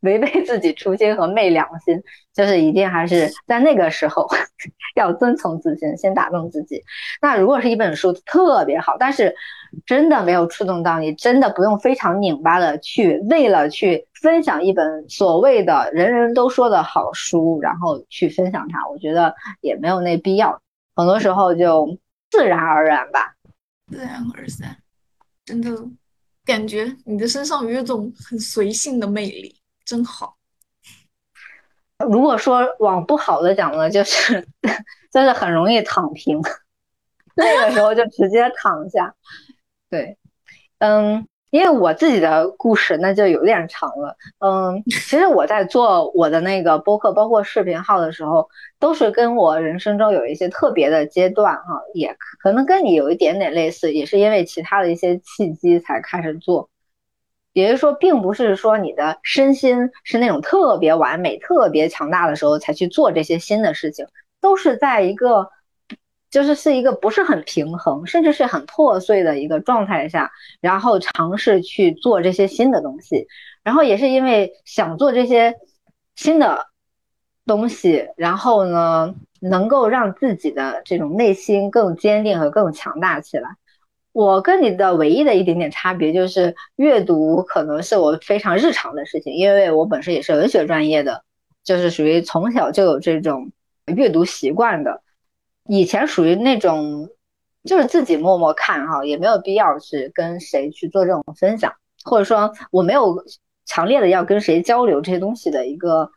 违背自己初心和昧良心。就是一定还是在那个时候 要遵从自心，先打动自己。那如果是一本书特别好，但是真的没有触动到你，真的不用非常拧巴的去为了去分享一本所谓的人人都说的好书，然后去分享它，我觉得也没有那必要。很多时候就。自然而然吧，自然而然，真的感觉你的身上有一种很随性的魅力，真好。如果说往不好的讲呢，就是 就是很容易躺平，那个时候就直接躺下。对，嗯。因为我自己的故事那就有点长了，嗯，其实我在做我的那个播客，包括视频号的时候，都是跟我人生中有一些特别的阶段哈，也可能跟你有一点点类似，也是因为其他的一些契机才开始做。也就是说，并不是说你的身心是那种特别完美、特别强大的时候才去做这些新的事情，都是在一个。就是是一个不是很平衡，甚至是很破碎的一个状态下，然后尝试去做这些新的东西，然后也是因为想做这些新的东西，然后呢，能够让自己的这种内心更坚定和更强大起来。我跟你的唯一的一点点差别就是阅读可能是我非常日常的事情，因为我本身也是文学专业的，就是属于从小就有这种阅读习惯的。以前属于那种，就是自己默默看哈，也没有必要去跟谁去做这种分享，或者说我没有强烈的要跟谁交流这些东西的一个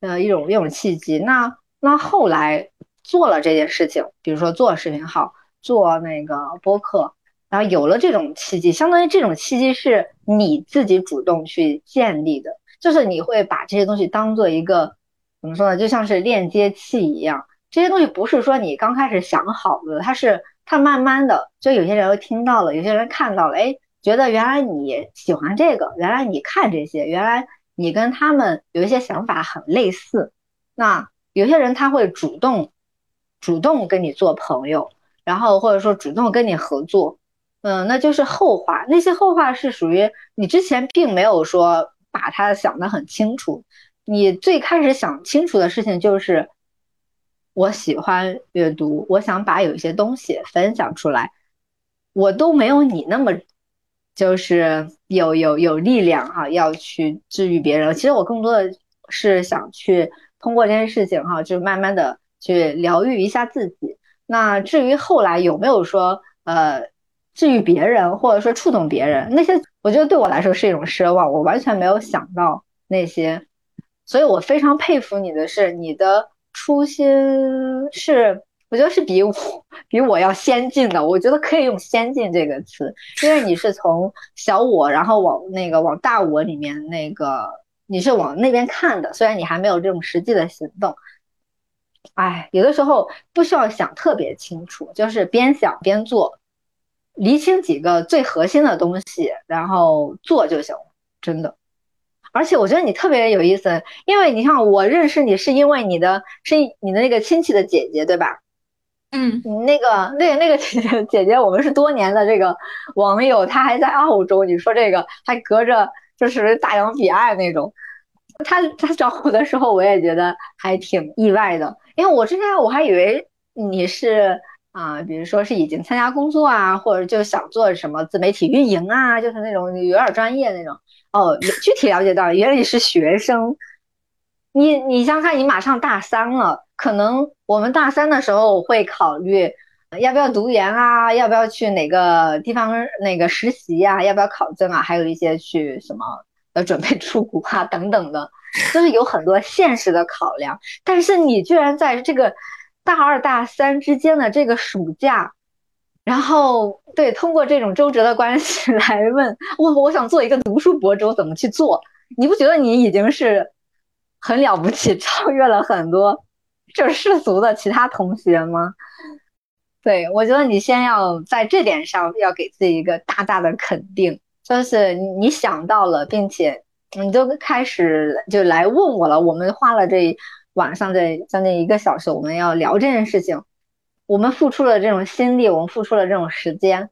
呃一种一种契机。那那后来做了这件事情，比如说做视频号，做那个播客，然后有了这种契机，相当于这种契机是你自己主动去建立的，就是你会把这些东西当做一个怎么说呢？就像是链接器一样，这些东西不是说你刚开始想好的，它是它慢慢的，就有些人听到了，有些人看到了，哎，觉得原来你喜欢这个，原来你看这些，原来你跟他们有一些想法很类似。那有些人他会主动主动跟你做朋友，然后或者说主动跟你合作，嗯，那就是后话。那些后话是属于你之前并没有说把它想得很清楚。你最开始想清楚的事情就是，我喜欢阅读，我想把有一些东西分享出来，我都没有你那么，就是有有有力量哈，要去治愈别人。其实我更多的是想去通过这件事情哈，就慢慢的去疗愈一下自己。那至于后来有没有说呃治愈别人，或者说触动别人，那些我觉得对我来说是一种奢望，我完全没有想到那些。所以我非常佩服你的是，你的初心是，我觉得是比我比我要先进的。我觉得可以用“先进”这个词，因为你是从小我，然后往那个往大我里面那个，你是往那边看的。虽然你还没有这种实际的行动，哎，有的时候不需要想特别清楚，就是边想边做，厘清几个最核心的东西，然后做就行，真的。而且我觉得你特别有意思，因为你像我认识你是因为你的是你的那个亲戚的姐姐，对吧？嗯，你那个那个那个姐姐姐姐，我们是多年的这个网友，她还在澳洲。你说这个还隔着就是大洋彼岸那种，她她找我的时候，我也觉得还挺意外的，因为我之前我还以为你是啊，比如说是已经参加工作啊，或者就想做什么自媒体运营啊，就是那种有点专业那种。哦，具体了解到原来你是学生，你你想看，你马上大三了，可能我们大三的时候会考虑要不要读研啊，要不要去哪个地方那个实习呀，要不要考证啊，还有一些去什么呃准备出国啊等等的，就是有很多现实的考量。但是你居然在这个大二大三之间的这个暑假。然后，对，通过这种周折的关系来问我，我想做一个读书博主，怎么去做？你不觉得你已经是很了不起，超越了很多就是世俗的其他同学吗？对，我觉得你先要在这点上要给自己一个大大的肯定，就是你想到了，并且你就开始就来问我了。我们花了这晚上这将近一个小时，我们要聊这件事情。我们付出了这种心力，我们付出了这种时间，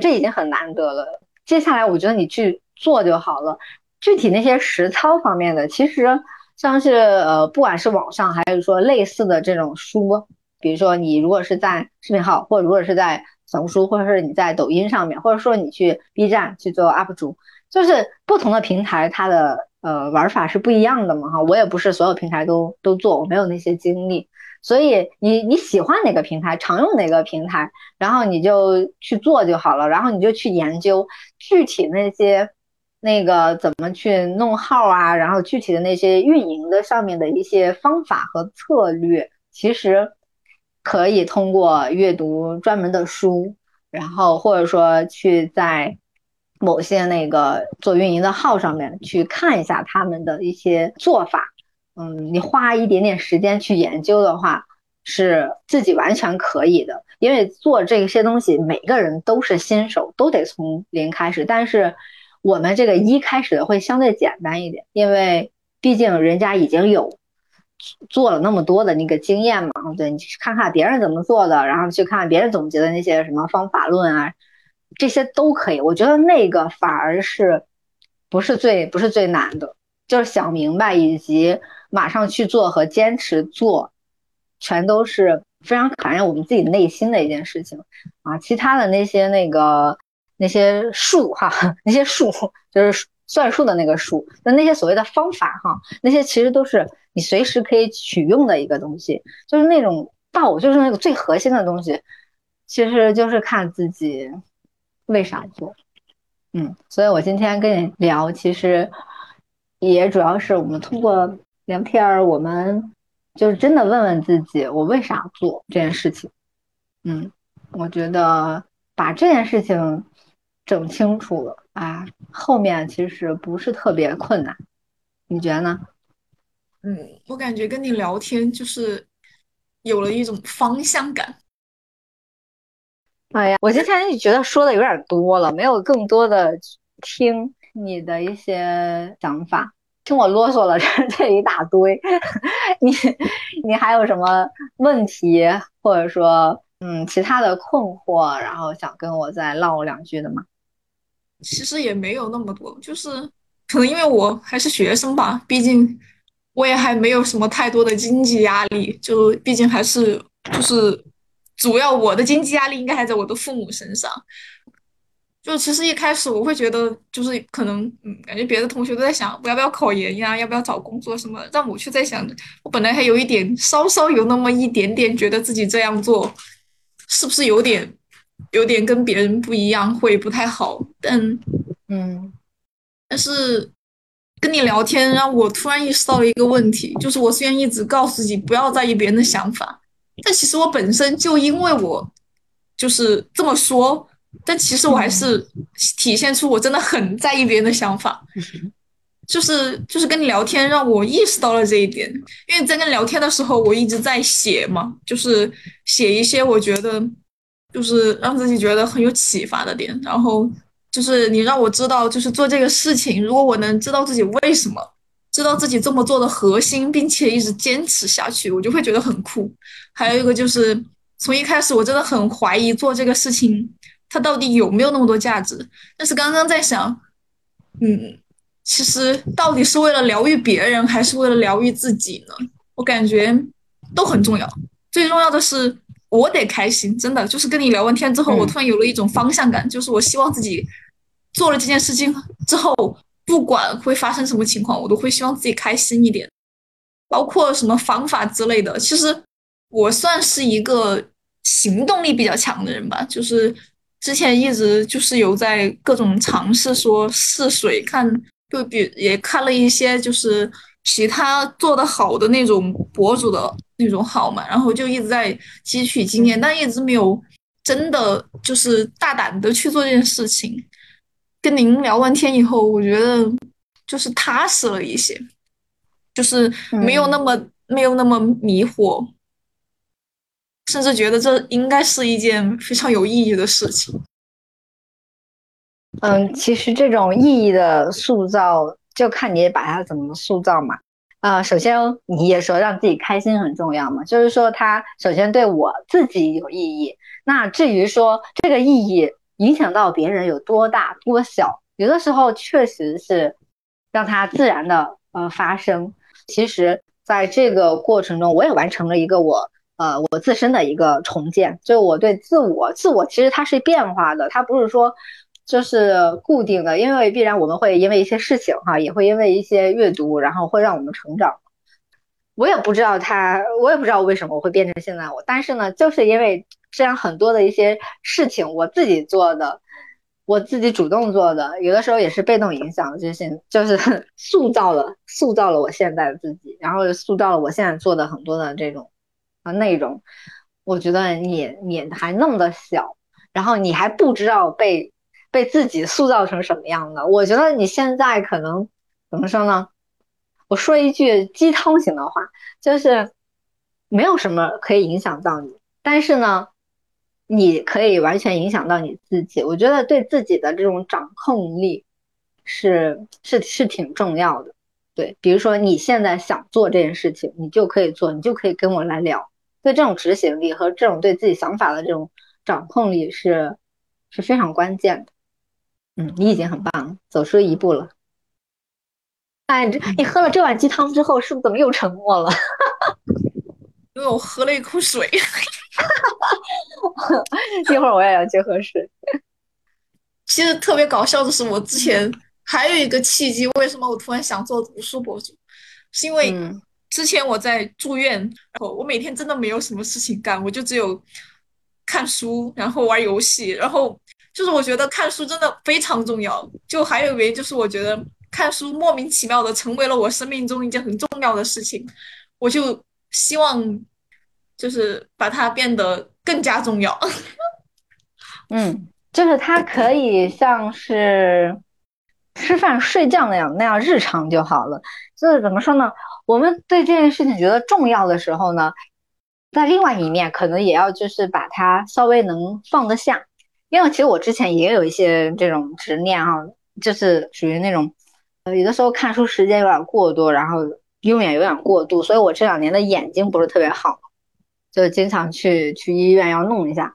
这已经很难得了。接下来，我觉得你去做就好了。具体那些实操方面的，其实像是呃，不管是网上还是说类似的这种书，比如说你如果是在视频号，或者如果是在小红书，或者是你在抖音上面，或者说你去 B 站去做 UP 主，就是不同的平台，它的呃玩法是不一样的嘛哈。我也不是所有平台都都做，我没有那些精力。所以你你喜欢哪个平台，常用哪个平台，然后你就去做就好了，然后你就去研究具体那些那个怎么去弄号啊，然后具体的那些运营的上面的一些方法和策略，其实可以通过阅读专门的书，然后或者说去在某些那个做运营的号上面去看一下他们的一些做法。嗯，你花一点点时间去研究的话，是自己完全可以的。因为做这些东西，每个人都是新手，都得从零开始。但是我们这个一开始的会相对简单一点，因为毕竟人家已经有做了那么多的那个经验嘛。对你去看看别人怎么做的，然后去看看别人总结的那些什么方法论啊，这些都可以。我觉得那个反而是不是最不是最难的，就是想明白以及。马上去做和坚持做，全都是非常考验我们自己内心的一件事情啊！其他的那些那个那些数哈，那些数 就是算数的那个数，那那些所谓的方法哈，那些其实都是你随时可以取用的一个东西，就是那种道，就是那个最核心的东西，其实就是看自己为啥做。嗯，所以我今天跟你聊，其实也主要是我们通过。聊天儿，我们就是真的问问自己，我为啥做这件事情？嗯，我觉得把这件事情整清楚了啊，后面其实不是特别困难，你觉得呢？嗯，我感觉跟你聊天就是有了一种方向感。哎呀，我今天觉得说的有点多了，没有更多的听你的一些想法，听我啰嗦了这这一大堆。你你还有什么问题，或者说嗯其他的困惑，然后想跟我再唠两句的吗？其实也没有那么多，就是可能因为我还是学生吧，毕竟我也还没有什么太多的经济压力，就毕竟还是就是主要我的经济压力应该还在我的父母身上。就其实一开始我会觉得，就是可能嗯，感觉别的同学都在想我要不要考研呀，要不要找工作什么，但我却在想，我本来还有一点稍稍有那么一点点觉得自己这样做是不是有点。有点跟别人不一样，会不太好。但，嗯，但是跟你聊天，让我突然意识到了一个问题，就是我虽然一直告诉自己不要在意别人的想法，但其实我本身就因为我就是这么说，但其实我还是体现出我真的很在意别人的想法。就是就是跟你聊天，让我意识到了这一点。因为在跟聊天的时候，我一直在写嘛，就是写一些我觉得。就是让自己觉得很有启发的点，然后就是你让我知道，就是做这个事情，如果我能知道自己为什么，知道自己这么做的核心，并且一直坚持下去，我就会觉得很酷。还有一个就是从一开始我真的很怀疑做这个事情它到底有没有那么多价值，但是刚刚在想，嗯，其实到底是为了疗愈别人还是为了疗愈自己呢？我感觉都很重要，最重要的是。我得开心，真的就是跟你聊完天之后，我突然有了一种方向感，就是我希望自己做了这件事情之后，不管会发生什么情况，我都会希望自己开心一点，包括什么方法之类的。其实我算是一个行动力比较强的人吧，就是之前一直就是有在各种尝试说试水，看就比也看了一些就是其他做的好的那种博主的。那种好嘛，然后就一直在汲取经验，但一直没有真的就是大胆的去做这件事情。跟您聊完天以后，我觉得就是踏实了一些，就是没有那么没有那么迷惑，甚至觉得这应该是一件非常有意义的事情。嗯，其实这种意义的塑造，就看你把它怎么塑造嘛。啊，首先你也说让自己开心很重要嘛，就是说它首先对我自己有意义。那至于说这个意义影响到别人有多大多小，有的时候确实是让它自然的呃发生。其实在这个过程中，我也完成了一个我呃我自身的一个重建，就我对自我自我其实它是变化的，它不是说。就是固定的，因为必然我们会因为一些事情哈，也会因为一些阅读，然后会让我们成长。我也不知道他，我也不知道为什么我会变成现在我，但是呢，就是因为这样很多的一些事情，我自己做的，我自己主动做的，有的时候也是被动影响，就是就是 塑造了塑造了我现在的自己，然后塑造了我现在做的很多的这种啊内容。我觉得你你还那么的小，然后你还不知道被。被自己塑造成什么样的？我觉得你现在可能怎么说呢？我说一句鸡汤型的话，就是没有什么可以影响到你，但是呢，你可以完全影响到你自己。我觉得对自己的这种掌控力是是是挺重要的。对，比如说你现在想做这件事情，你就可以做，你就可以跟我来聊。对这种执行力和这种对自己想法的这种掌控力是是非常关键的。嗯，你已经很棒了，走出一步了。哎，你喝了这碗鸡汤之后，是不是怎么又沉默了？因为我喝了一口水。一会儿我也要去喝水。其实特别搞笑的是，我之前还有一个契机，为什么我突然想做读书博主？是因为之前我在住院，然后我每天真的没有什么事情干，我就只有看书，然后玩游戏，然后。就是我觉得看书真的非常重要，就还有原因就是我觉得看书莫名其妙的成为了我生命中一件很重要的事情，我就希望就是把它变得更加重要。嗯，就是它可以像是吃饭睡觉那样那样日常就好了。就是怎么说呢？我们对这件事情觉得重要的时候呢，在另外一面可能也要就是把它稍微能放得下。因为其实我之前也有一些这种执念啊，就是属于那种，呃，有的时候看书时间有点过多，然后用眼有点过度，所以我这两年的眼睛不是特别好，就经常去去医院要弄一下，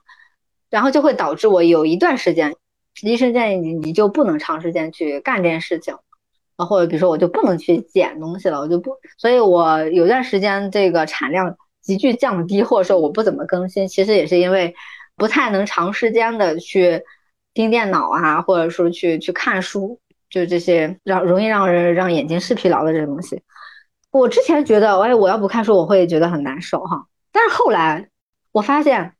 然后就会导致我有一段时间，医生建议你你就不能长时间去干这件事情，啊，或者比如说我就不能去捡东西了，我就不，所以我有段时间这个产量急剧降低，或者说我不怎么更新，其实也是因为。不太能长时间的去盯电脑啊，或者说去去看书，就这些让容易让人让眼睛视疲劳的这些东西。我之前觉得，哎，我要不看书，我会觉得很难受哈。但是后来我发现，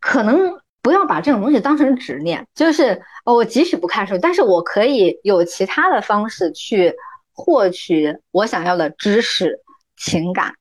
可能不要把这种东西当成执念，就是我即使不看书，但是我可以有其他的方式去获取我想要的知识、情感。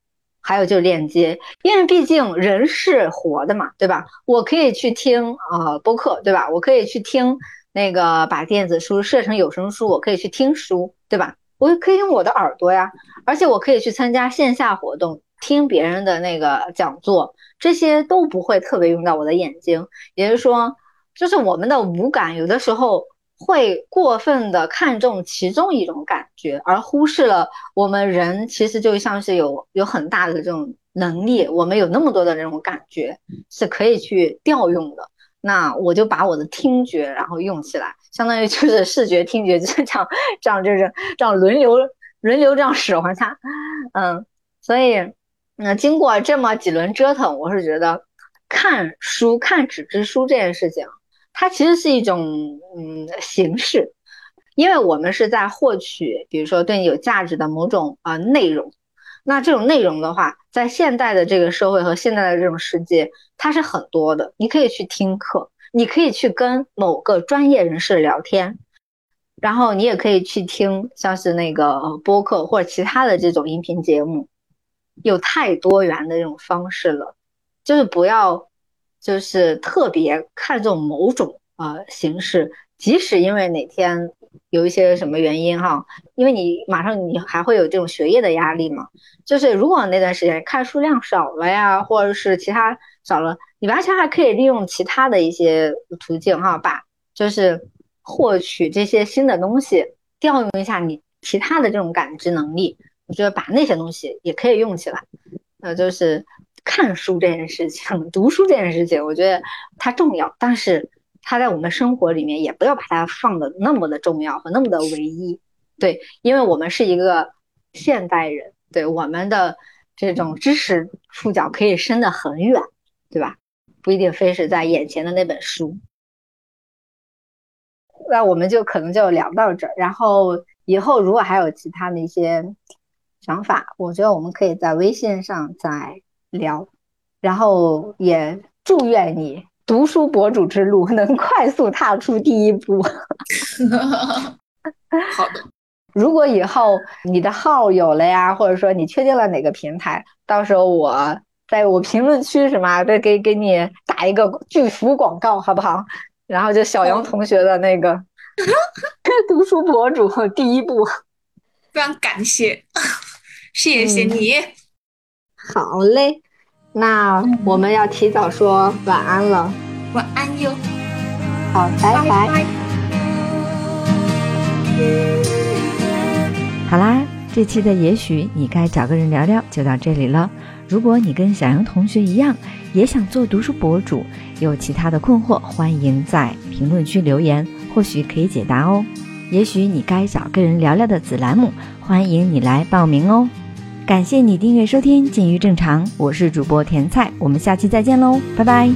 还有就是链接，因为毕竟人是活的嘛，对吧？我可以去听啊播客，对吧？我可以去听那个把电子书设成有声书，我可以去听书，对吧？我可以用我的耳朵呀，而且我可以去参加线下活动，听别人的那个讲座，这些都不会特别用到我的眼睛。也就是说，就是我们的五感有的时候。会过分的看重其中一种感觉，而忽视了我们人其实就像是有有很大的这种能力，我们有那么多的这种感觉是可以去调用的。那我就把我的听觉然后用起来，相当于就是视觉、听觉就是这样，这样就是这样轮流轮流这样使唤它。嗯，所以那经过这么几轮折腾，我是觉得看书、看纸质书这件事情。它其实是一种嗯形式，因为我们是在获取，比如说对你有价值的某种啊内容。那这种内容的话，在现代的这个社会和现在的这种世界，它是很多的。你可以去听课，你可以去跟某个专业人士聊天，然后你也可以去听像是那个播客或者其他的这种音频节目，有太多元的这种方式了，就是不要。就是特别看重某种呃形式，即使因为哪天有一些什么原因哈，因为你马上你还会有这种学业的压力嘛。就是如果那段时间看书量少了呀，或者是其他少了，你完全还可以利用其他的一些途径哈，把就是获取这些新的东西，调用一下你其他的这种感知能力，我觉得把那些东西也可以用起来，呃，就是。看书这件事情，读书这件事情，我觉得它重要，但是它在我们生活里面也不要把它放的那么的重要和那么的唯一，对，因为我们是一个现代人，对，我们的这种知识触角可以伸得很远，对吧？不一定非是在眼前的那本书。那我们就可能就聊到这儿，然后以后如果还有其他的一些想法，我觉得我们可以在微信上再。聊，然后也祝愿你读书博主之路能快速踏出第一步。好的，如果以后你的号有了呀，或者说你确定了哪个平台，到时候我在我评论区什么再给给你打一个巨幅广告，好不好？然后就小杨同学的那个 读书博主第一步，非常感谢，谢谢你。好嘞，那我们要提早说晚安了。晚安哟。好，拜拜。好啦，这期的也许你该找个人聊聊就到这里了。如果你跟小杨同学一样，也想做读书博主，有其他的困惑，欢迎在评论区留言，或许可以解答哦。也许你该找个人聊聊的子栏目，欢迎你来报名哦。感谢你订阅收听《金鱼正常》，我是主播甜菜，我们下期再见喽，拜拜。